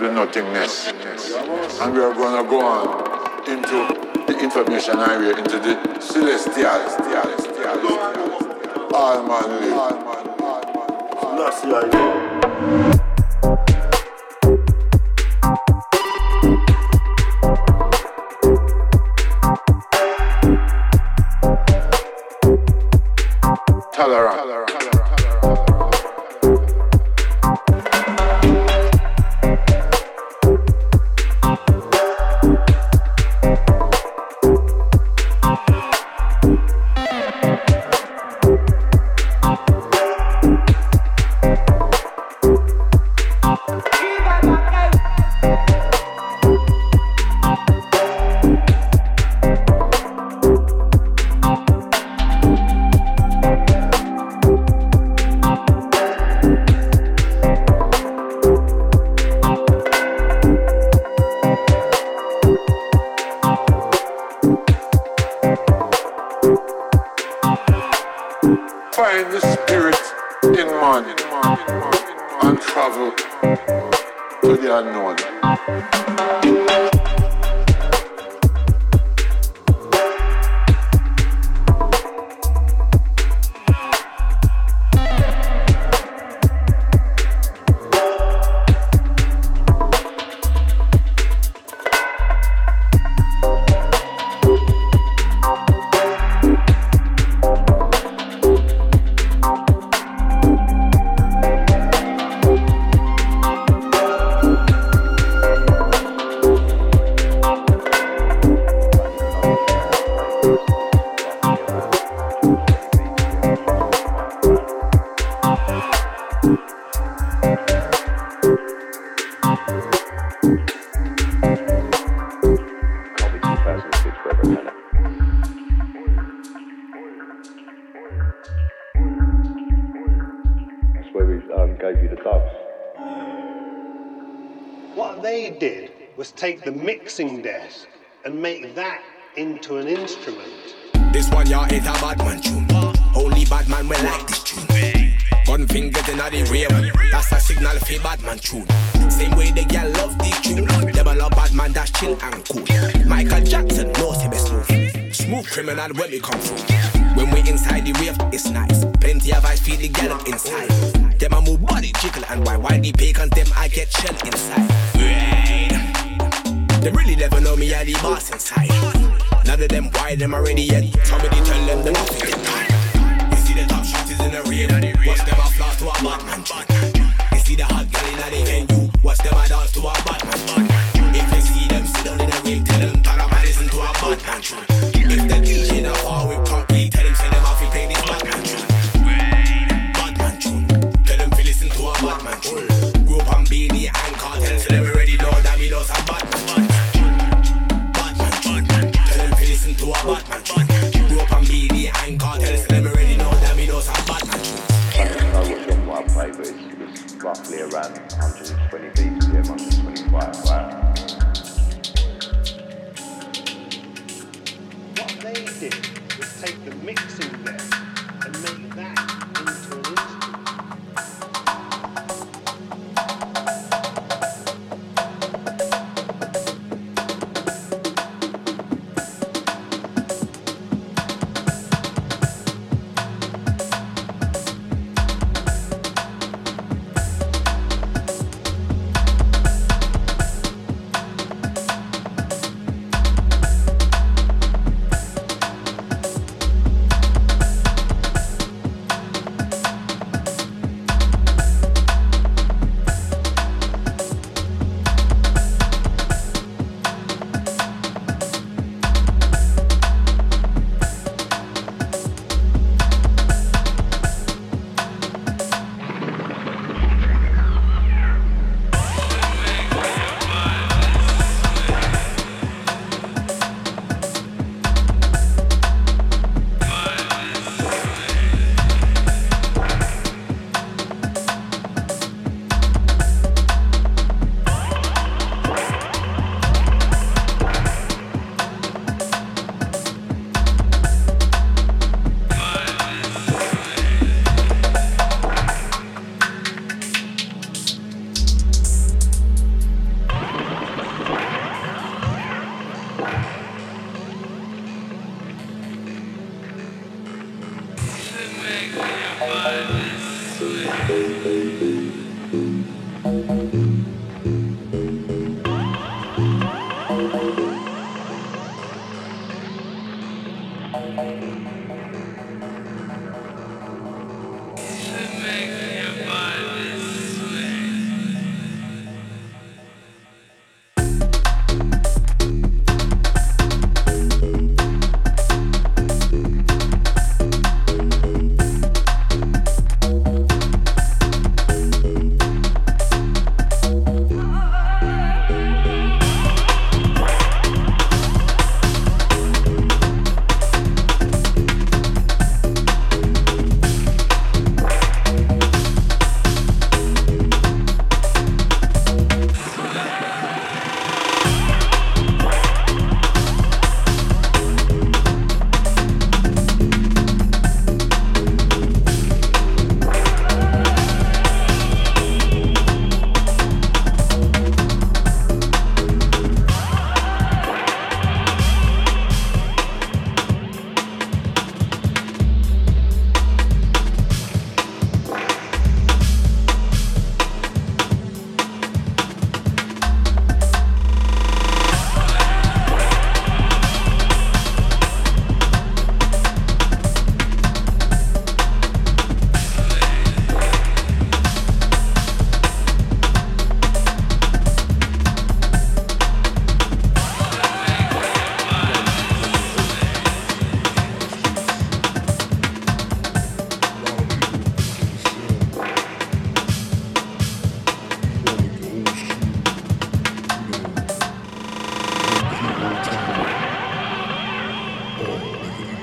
nothingness. And we are going to go on into the information area, into the celestial. All man live. Take the mixing desk and make that into an instrument. This one, y'all, is a bad man tune. Only bad man will like this tune. Gun fingers in the rave, that's a signal for bad man tune. Same way they get love the tune. Them love bad man that's chill and cool. Michael Jackson knows him is smooth. Smooth criminal when we come through. When we inside the rave, it's nice. Plenty of ice feel the gal inside. Them a move body jiggle and why why the pagans them I get shell inside. They really never know me, I the boss inside. None of them why them already yet. Somebody tell them them nothing get time. You see the top shooters in the rain. Watch them a floss to a bad man You see the hot girl in the venue. Watch them a dance to a bad man If you see them sit down in the ring, tell them talk about listen to a bad man If What they did was take the mixing there and make that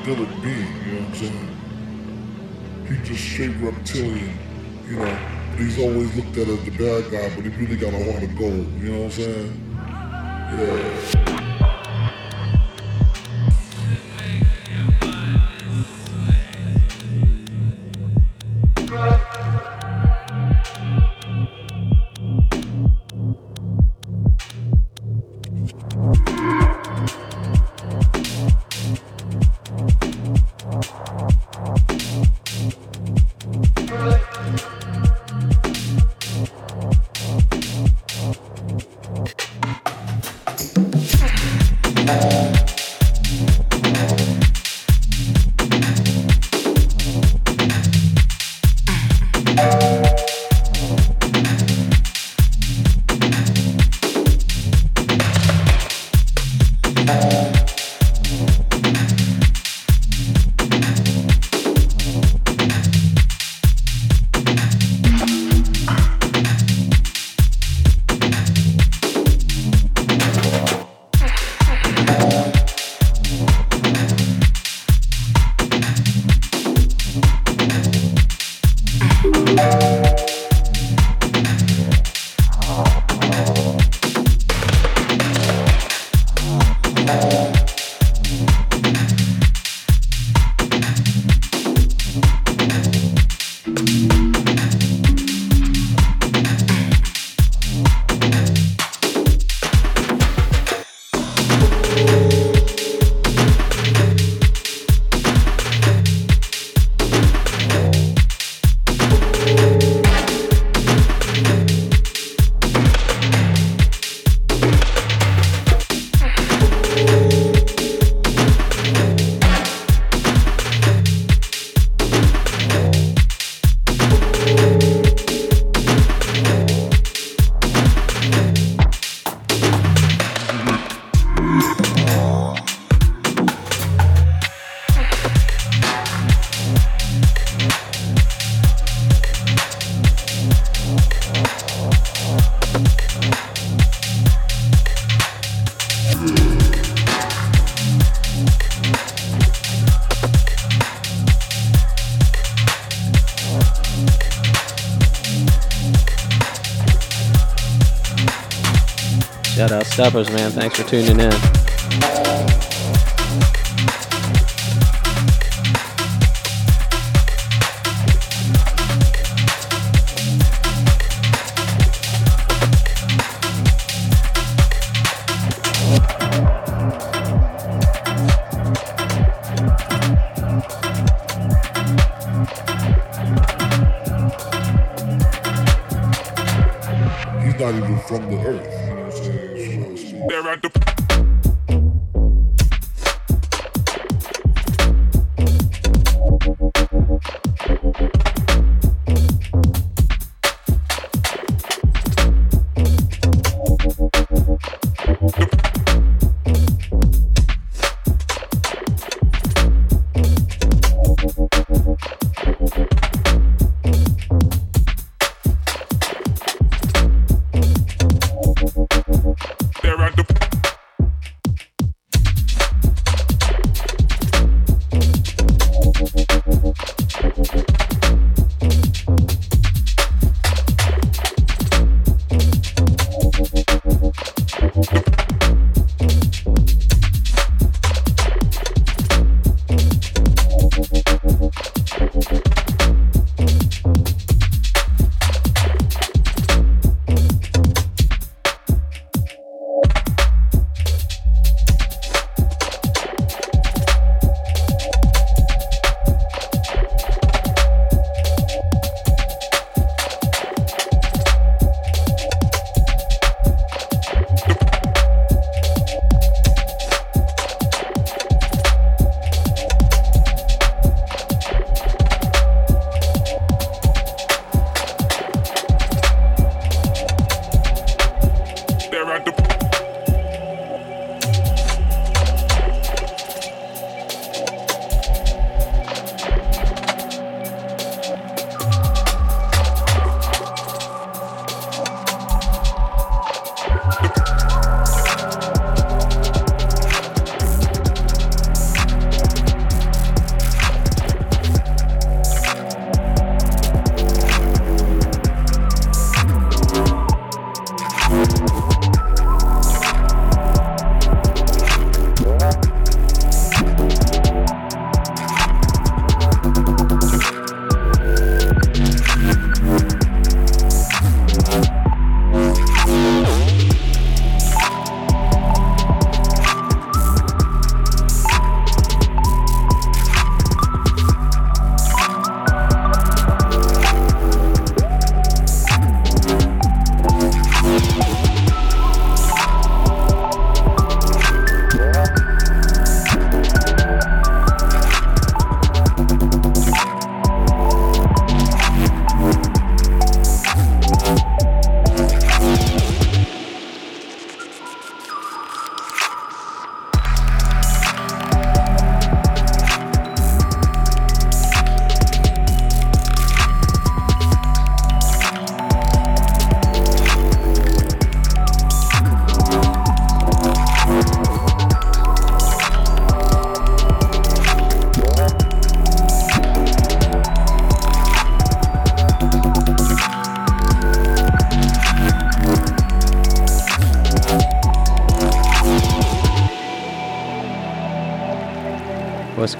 villain being, you know what I'm saying? Just straight reptilian, you know. He's always looked at as the bad guy, but he really got a heart of gold, you know what I'm saying? Yeah. Steppers, man. Thanks for tuning in.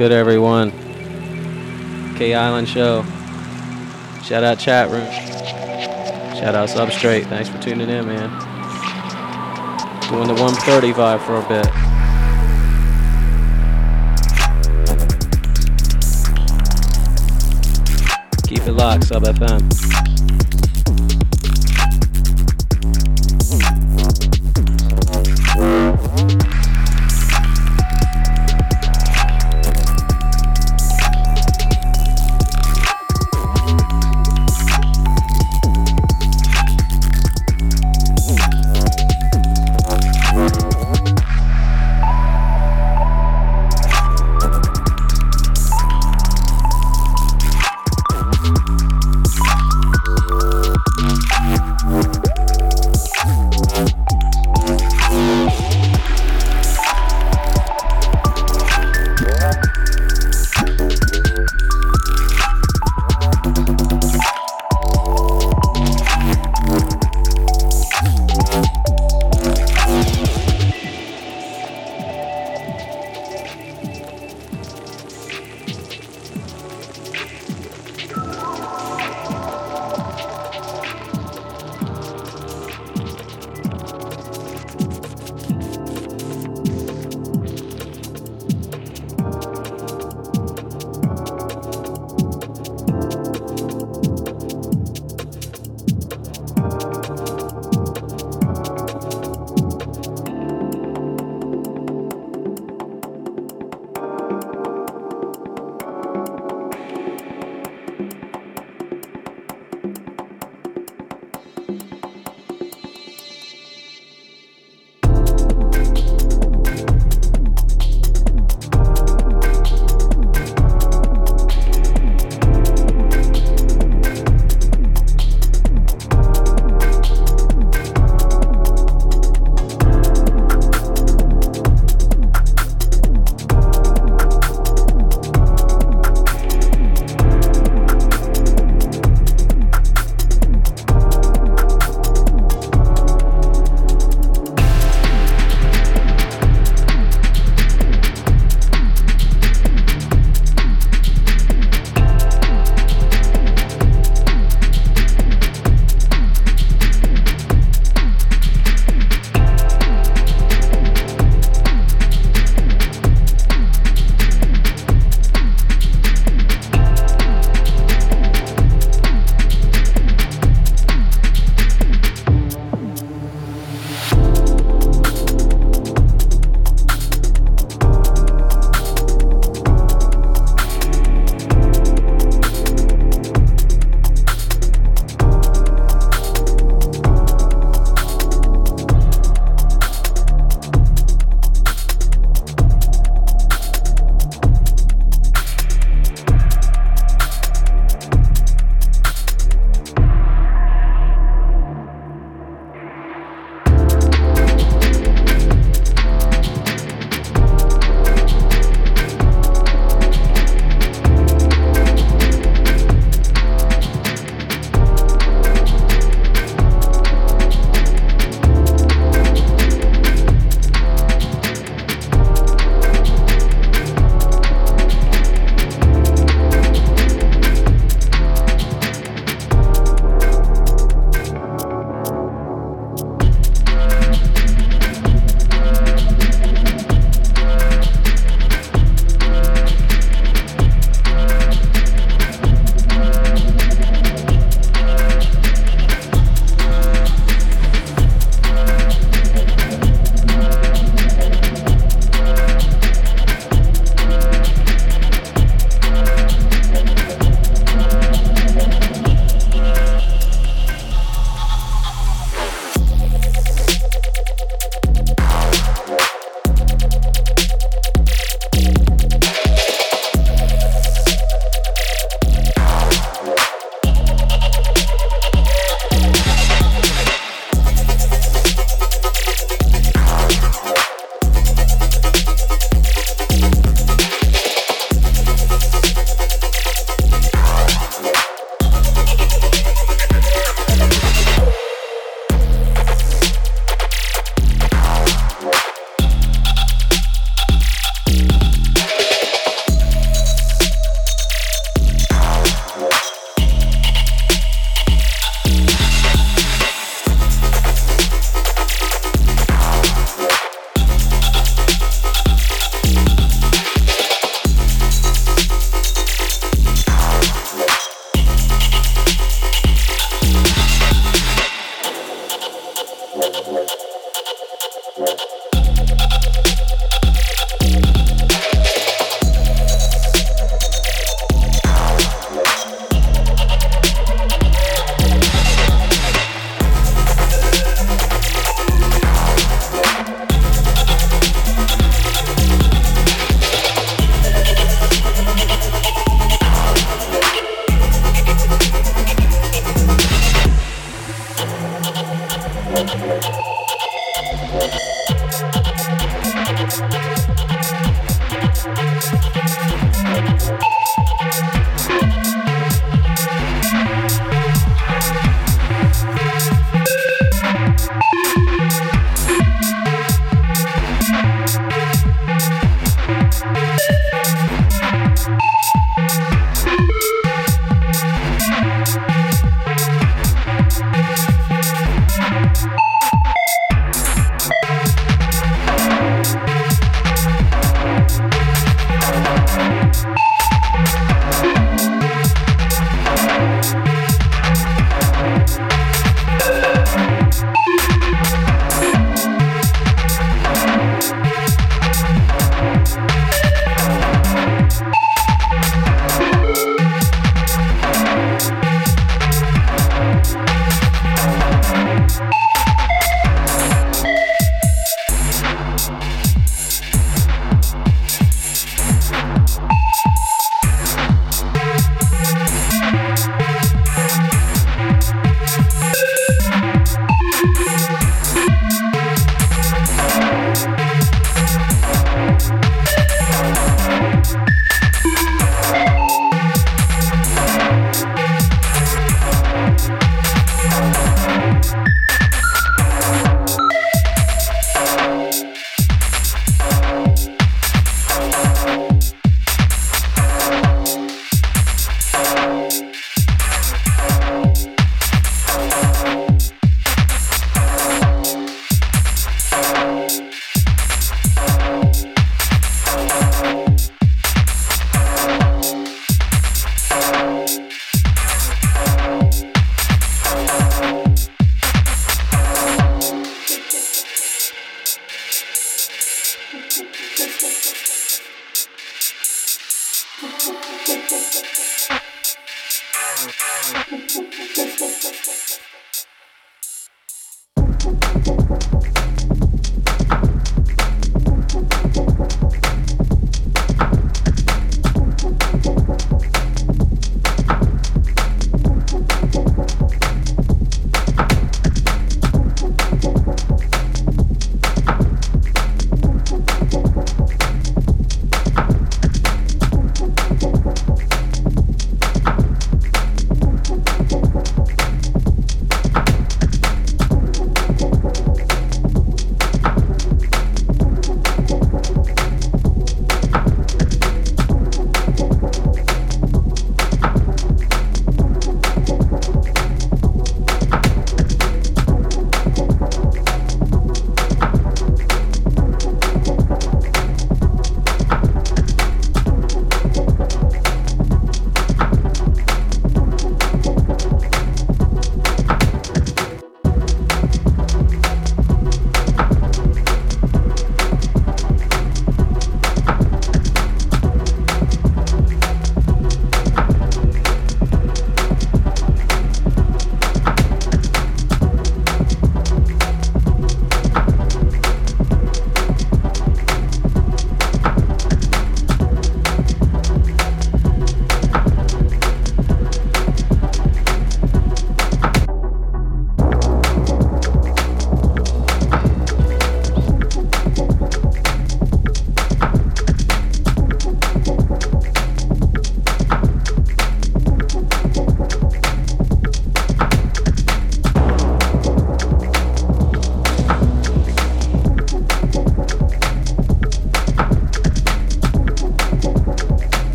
Good, everyone? K Island Show. Shout out chat room. Shout out Substrate. Thanks for tuning in, man. Doing the 135 for a bit. Keep it locked, Sub FM.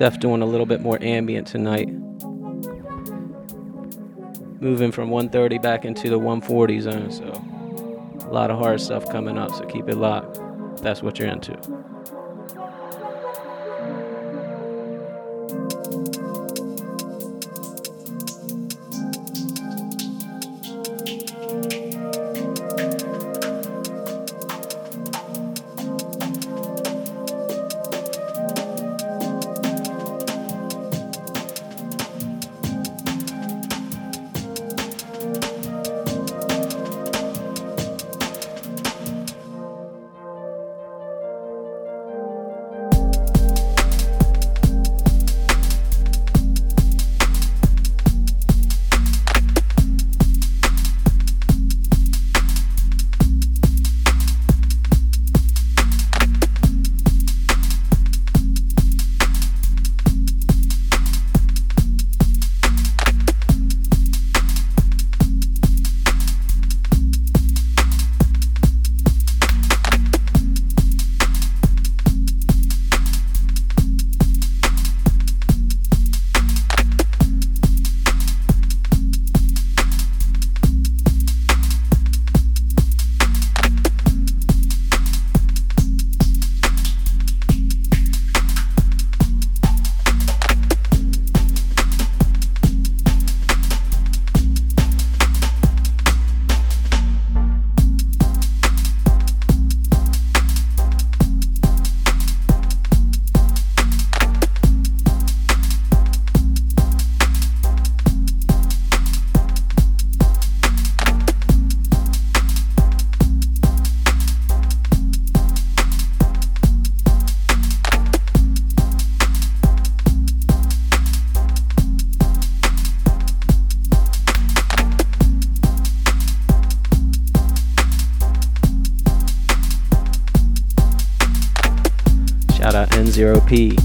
Def doing a little bit more ambient tonight. Moving from 130 back into the 140 zone, so a lot of hard stuff coming up, so keep it locked. That's what you're into. 0P.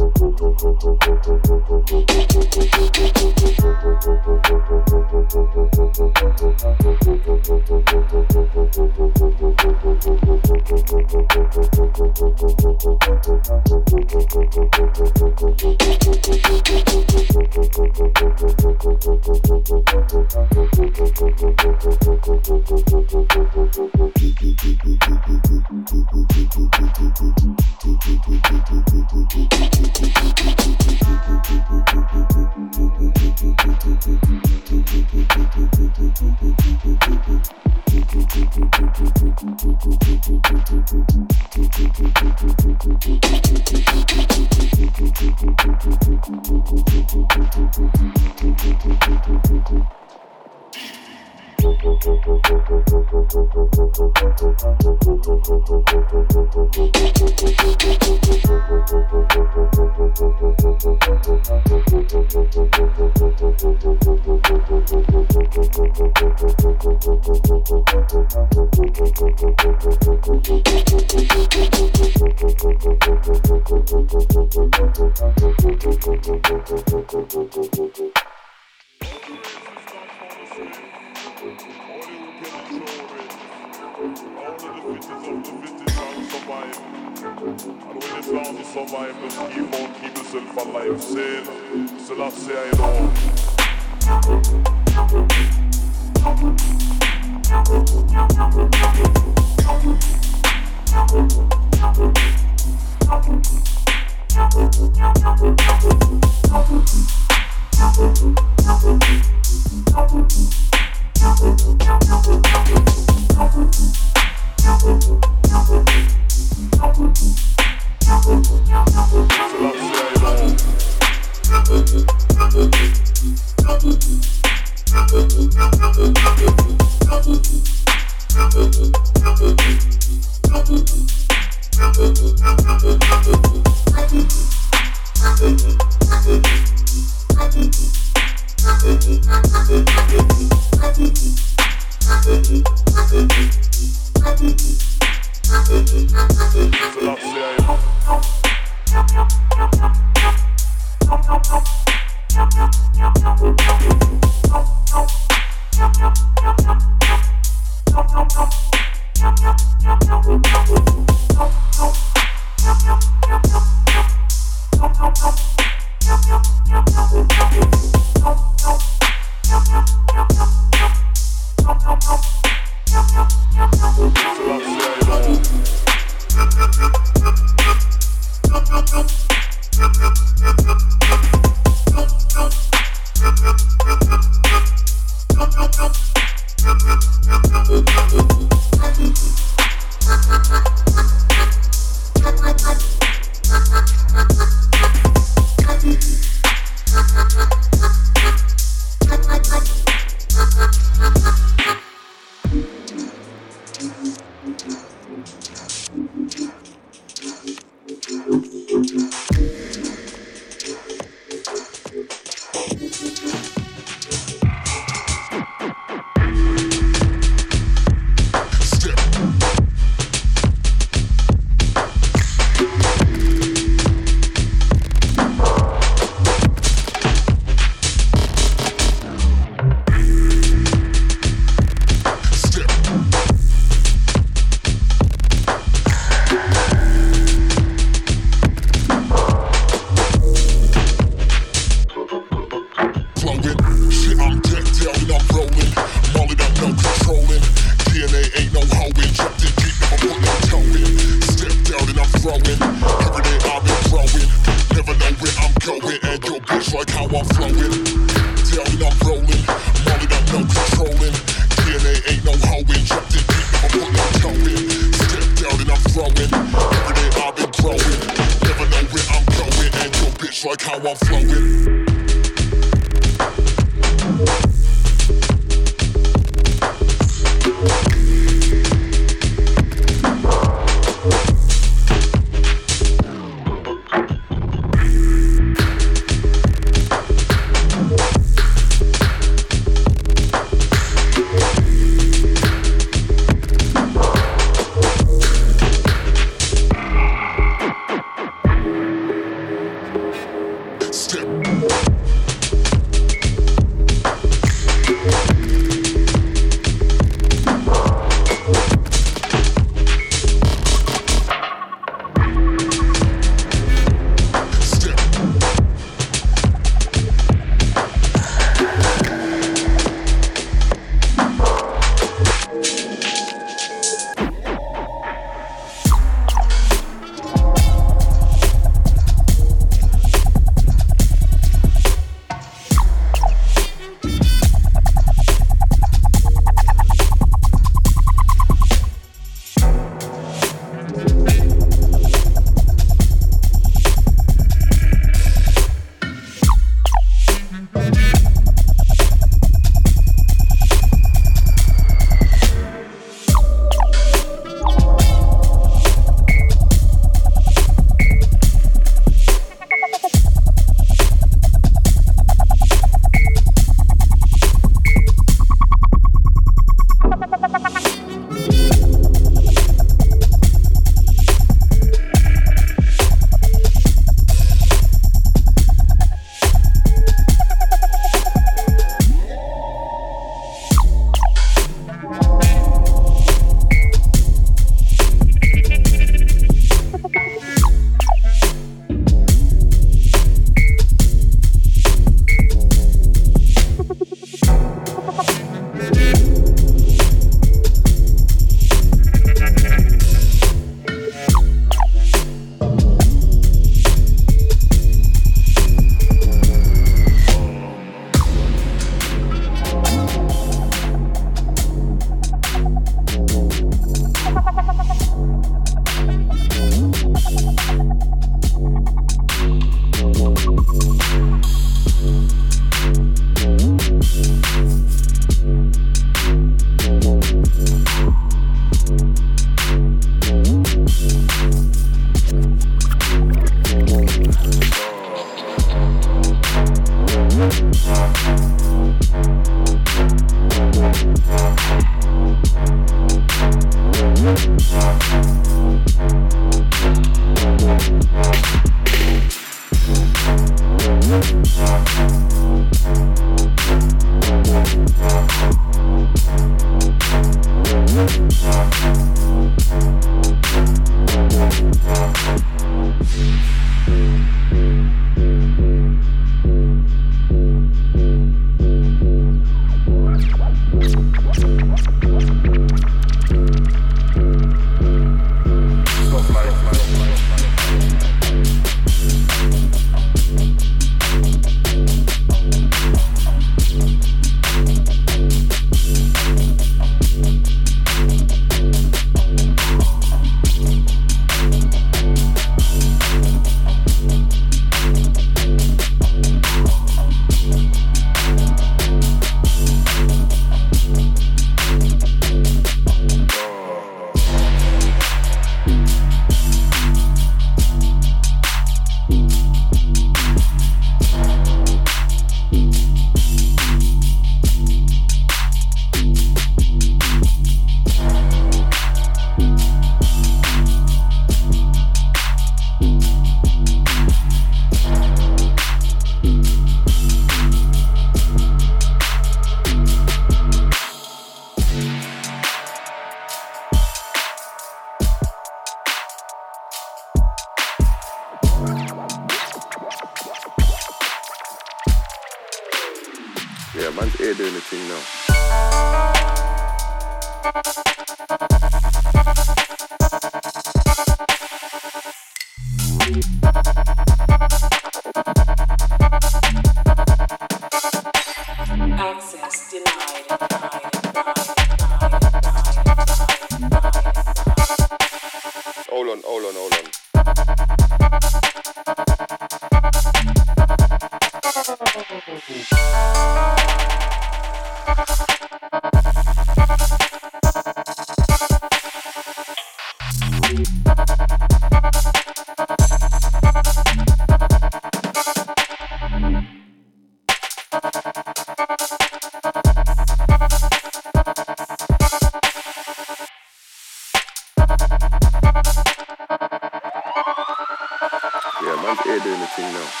Here doing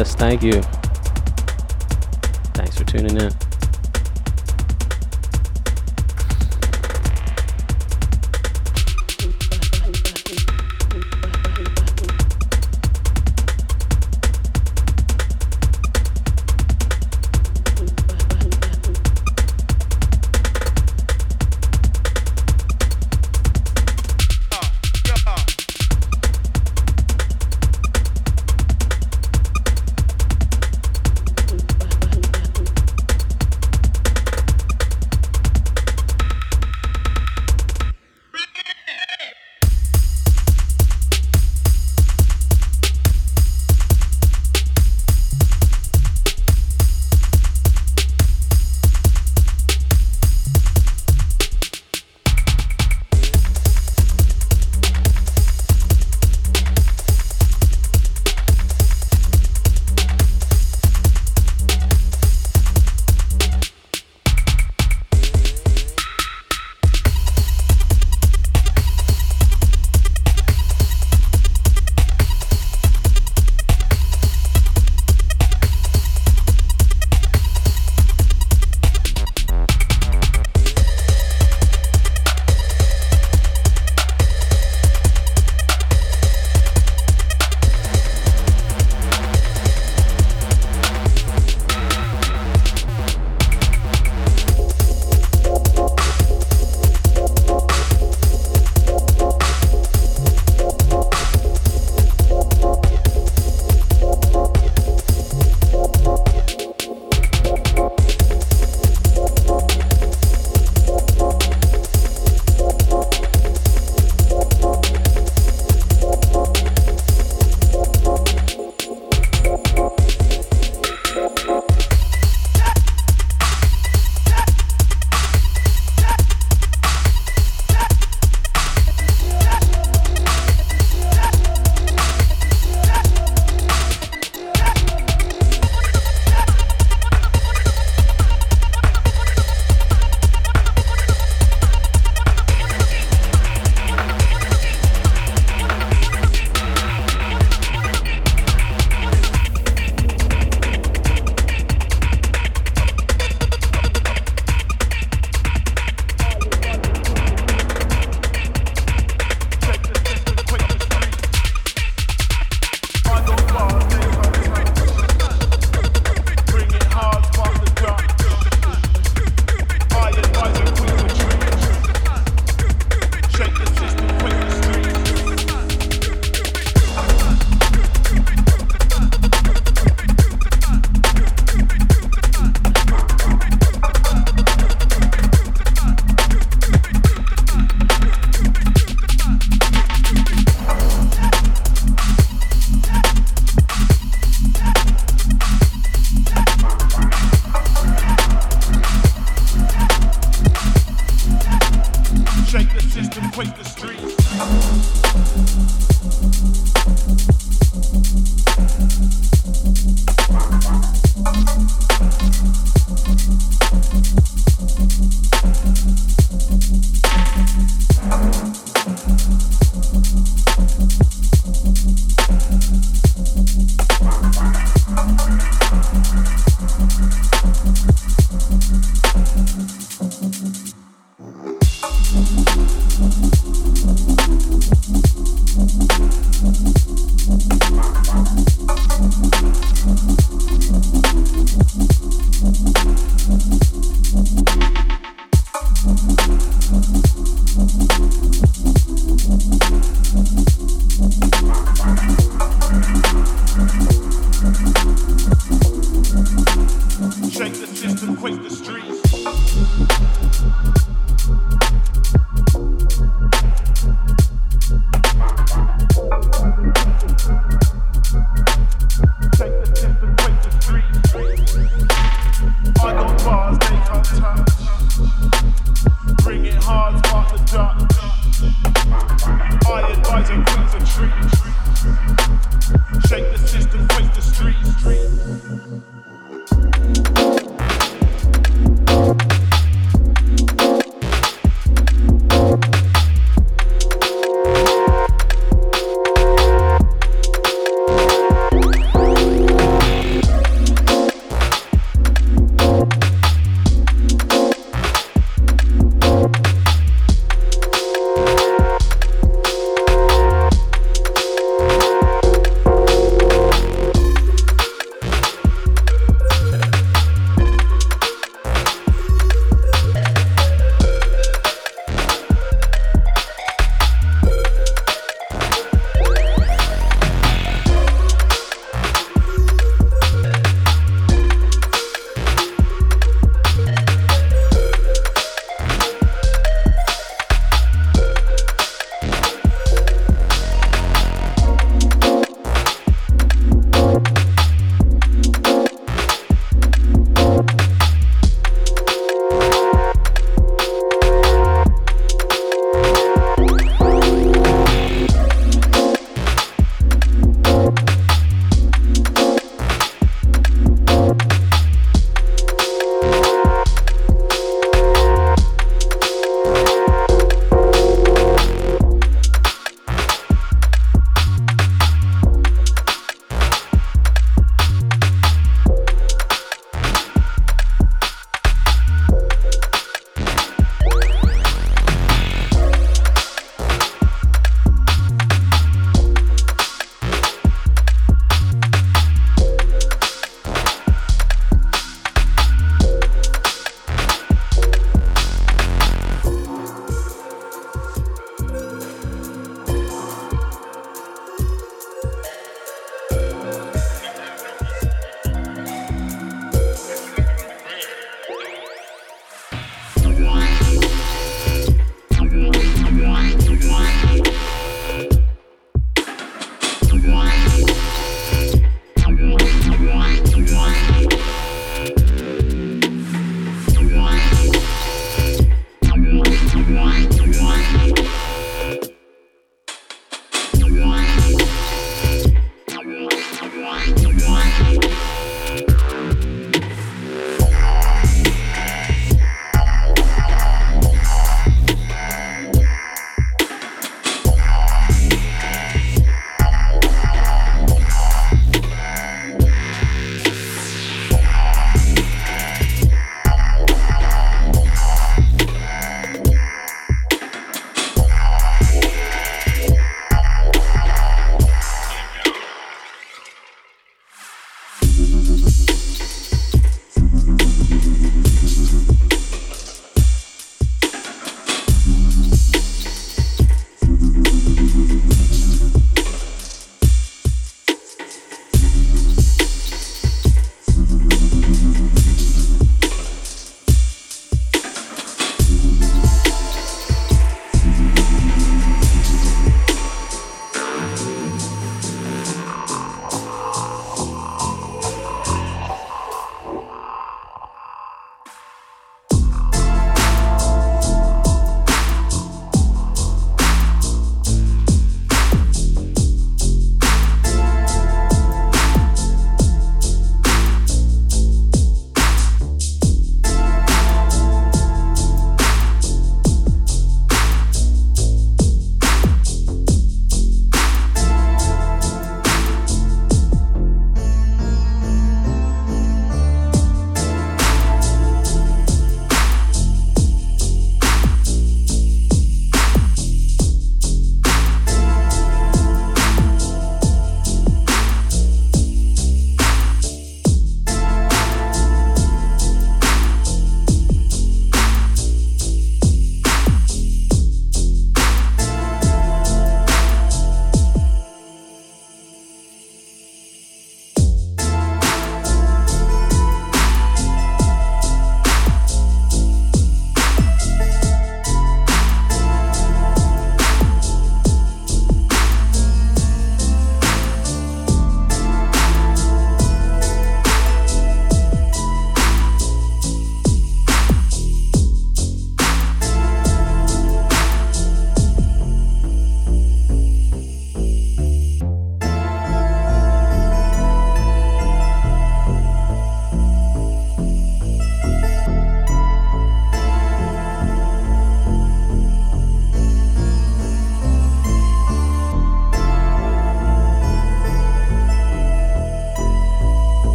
Thank you.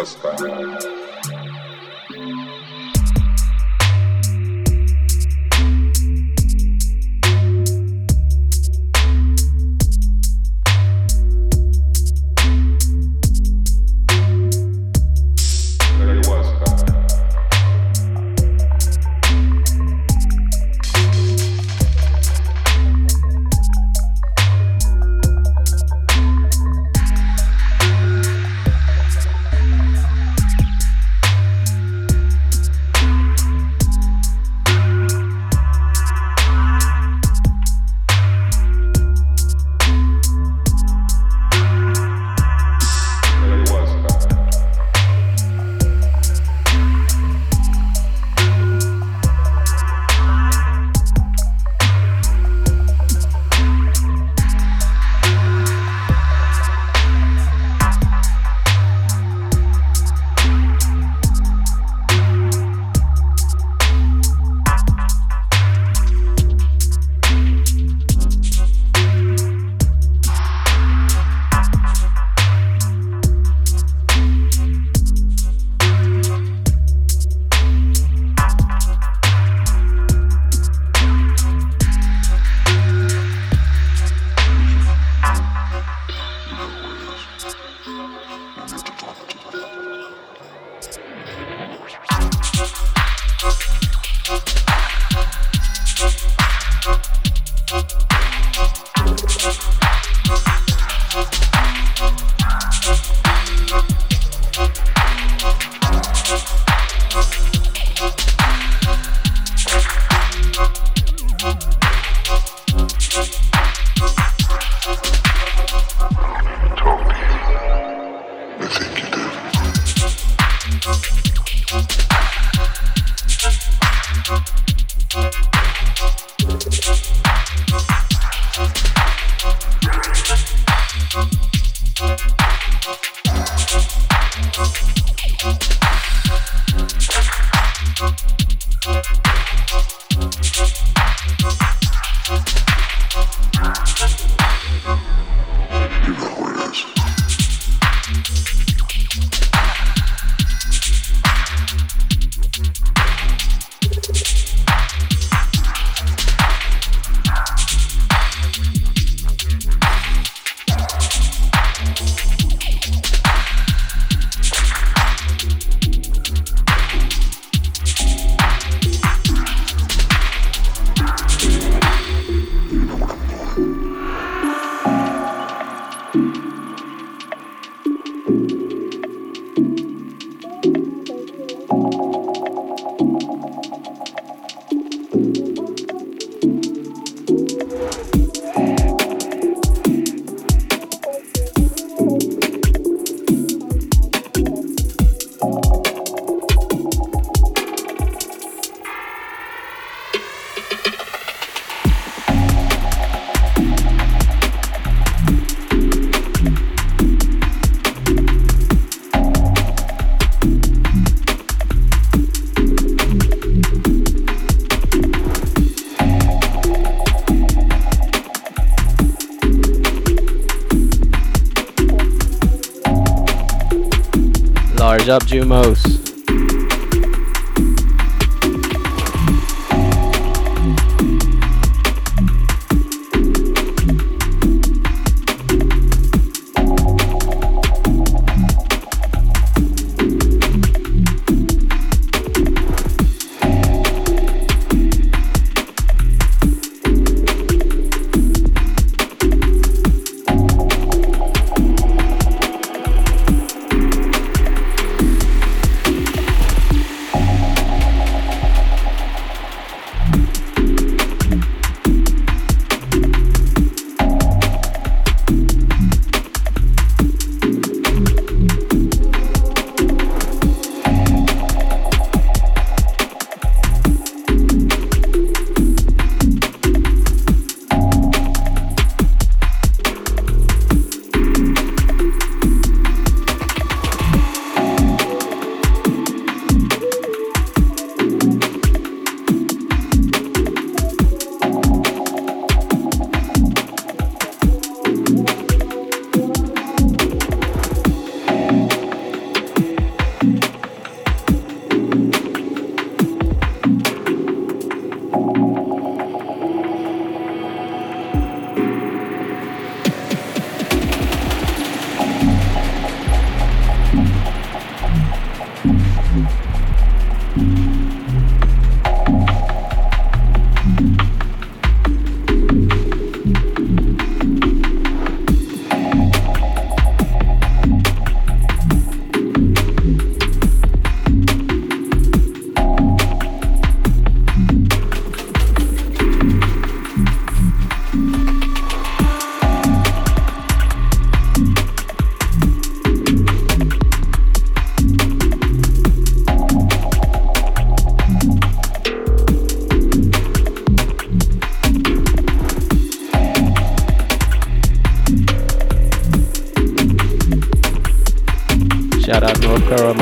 La up, Jumos. Karamasi.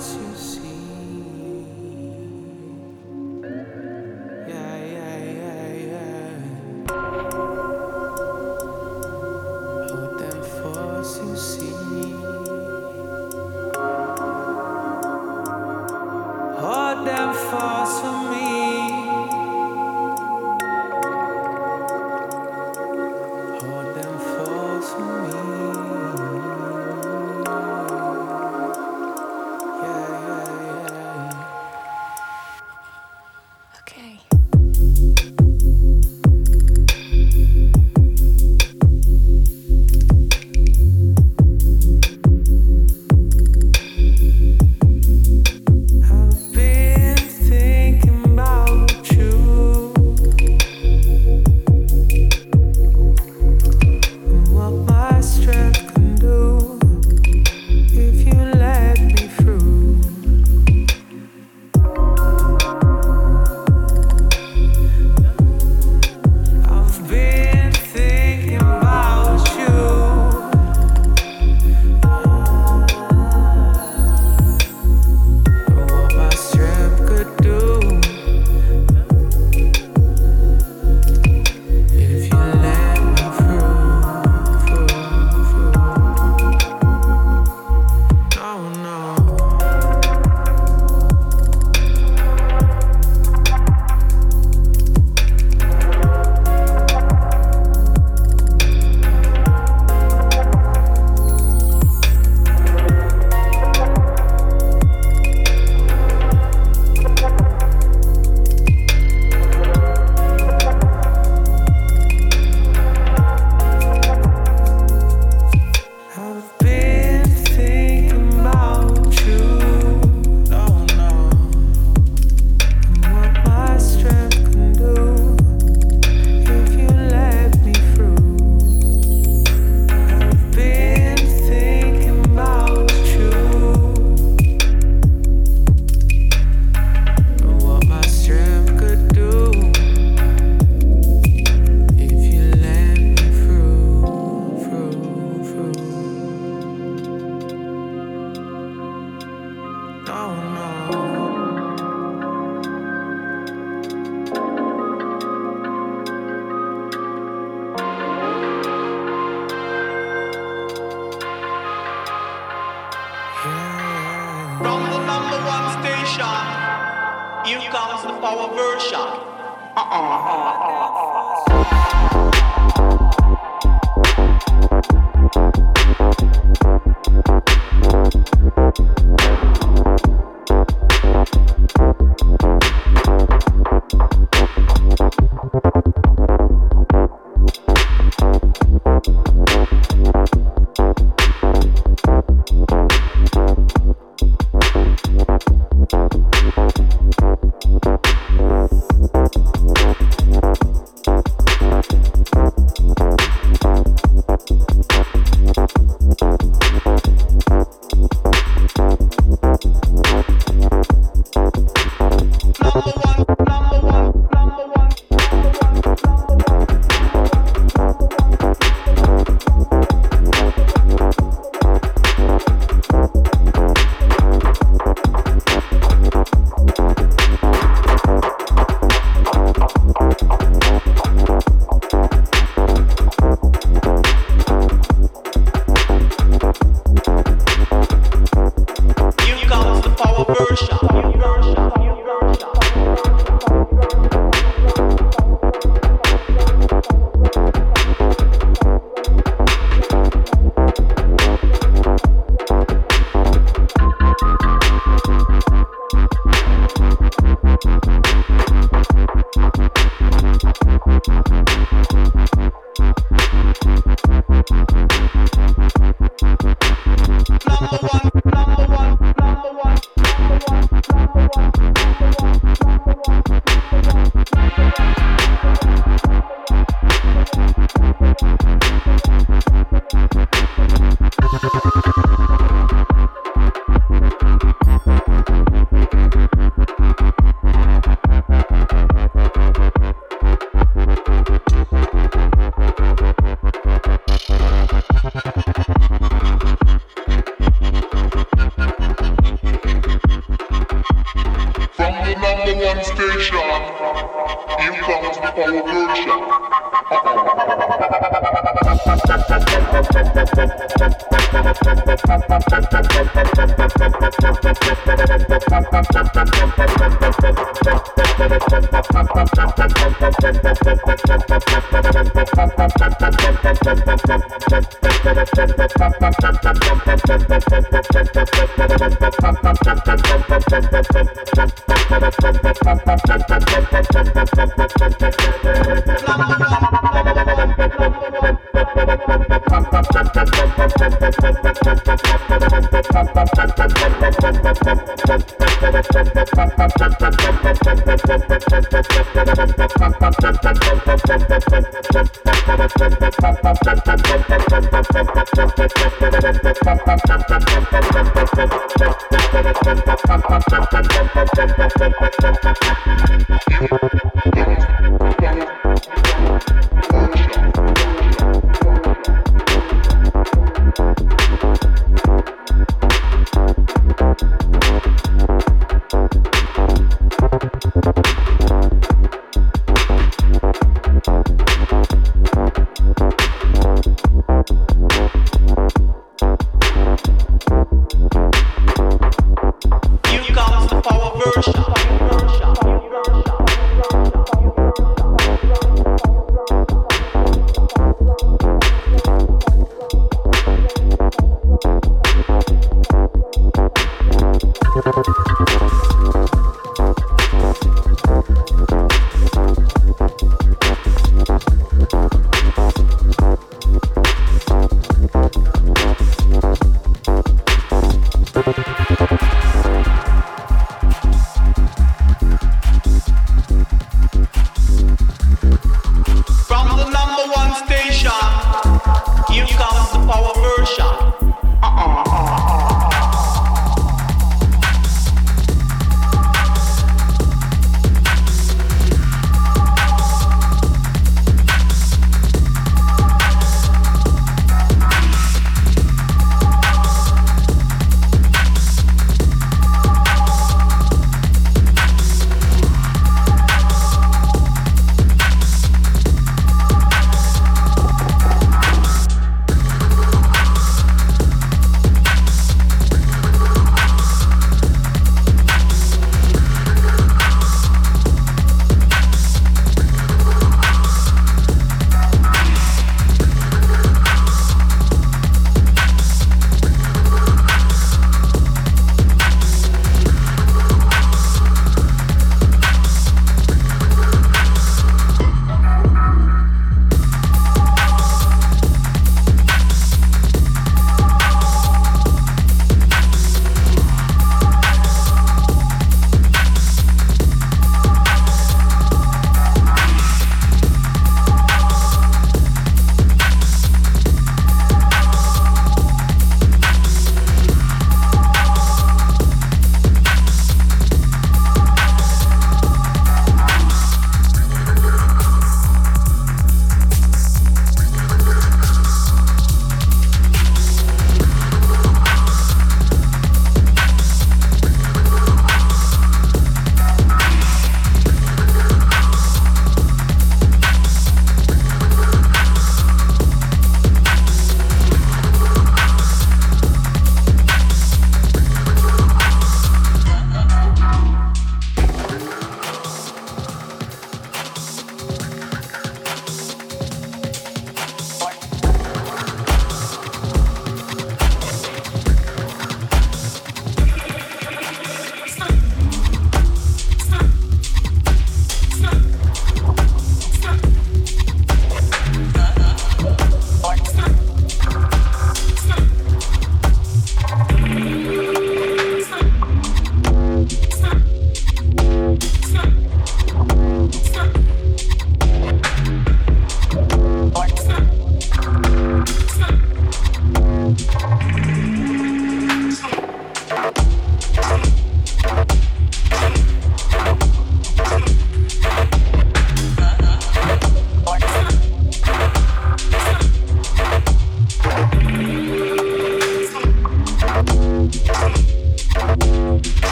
Force you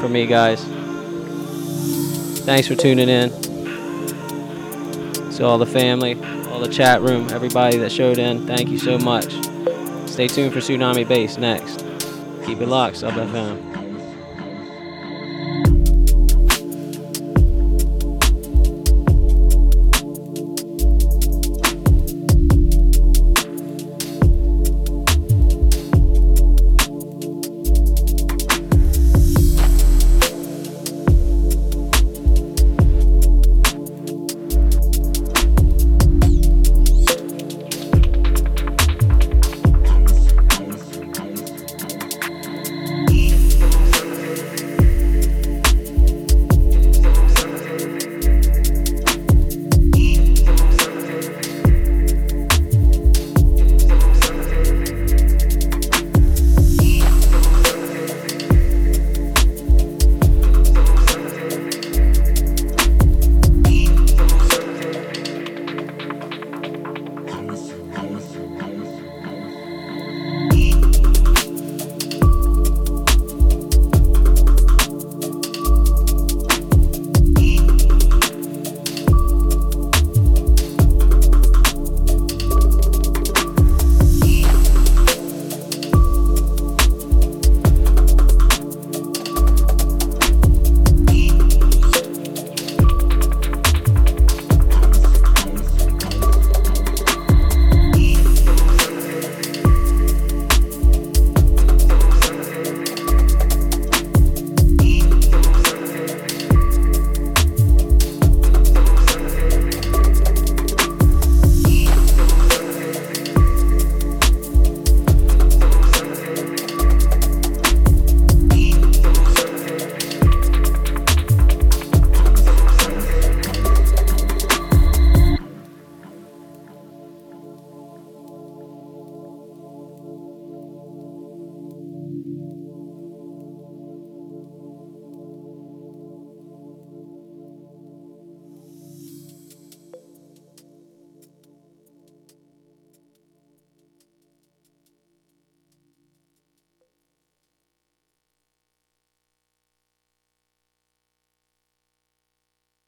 for me, guys. Thanks for tuning in. To all the family, all the chat room, everybody that showed in, thank you so much. Stay tuned for Tsunami Bass next. Keep it locked, Sub FM.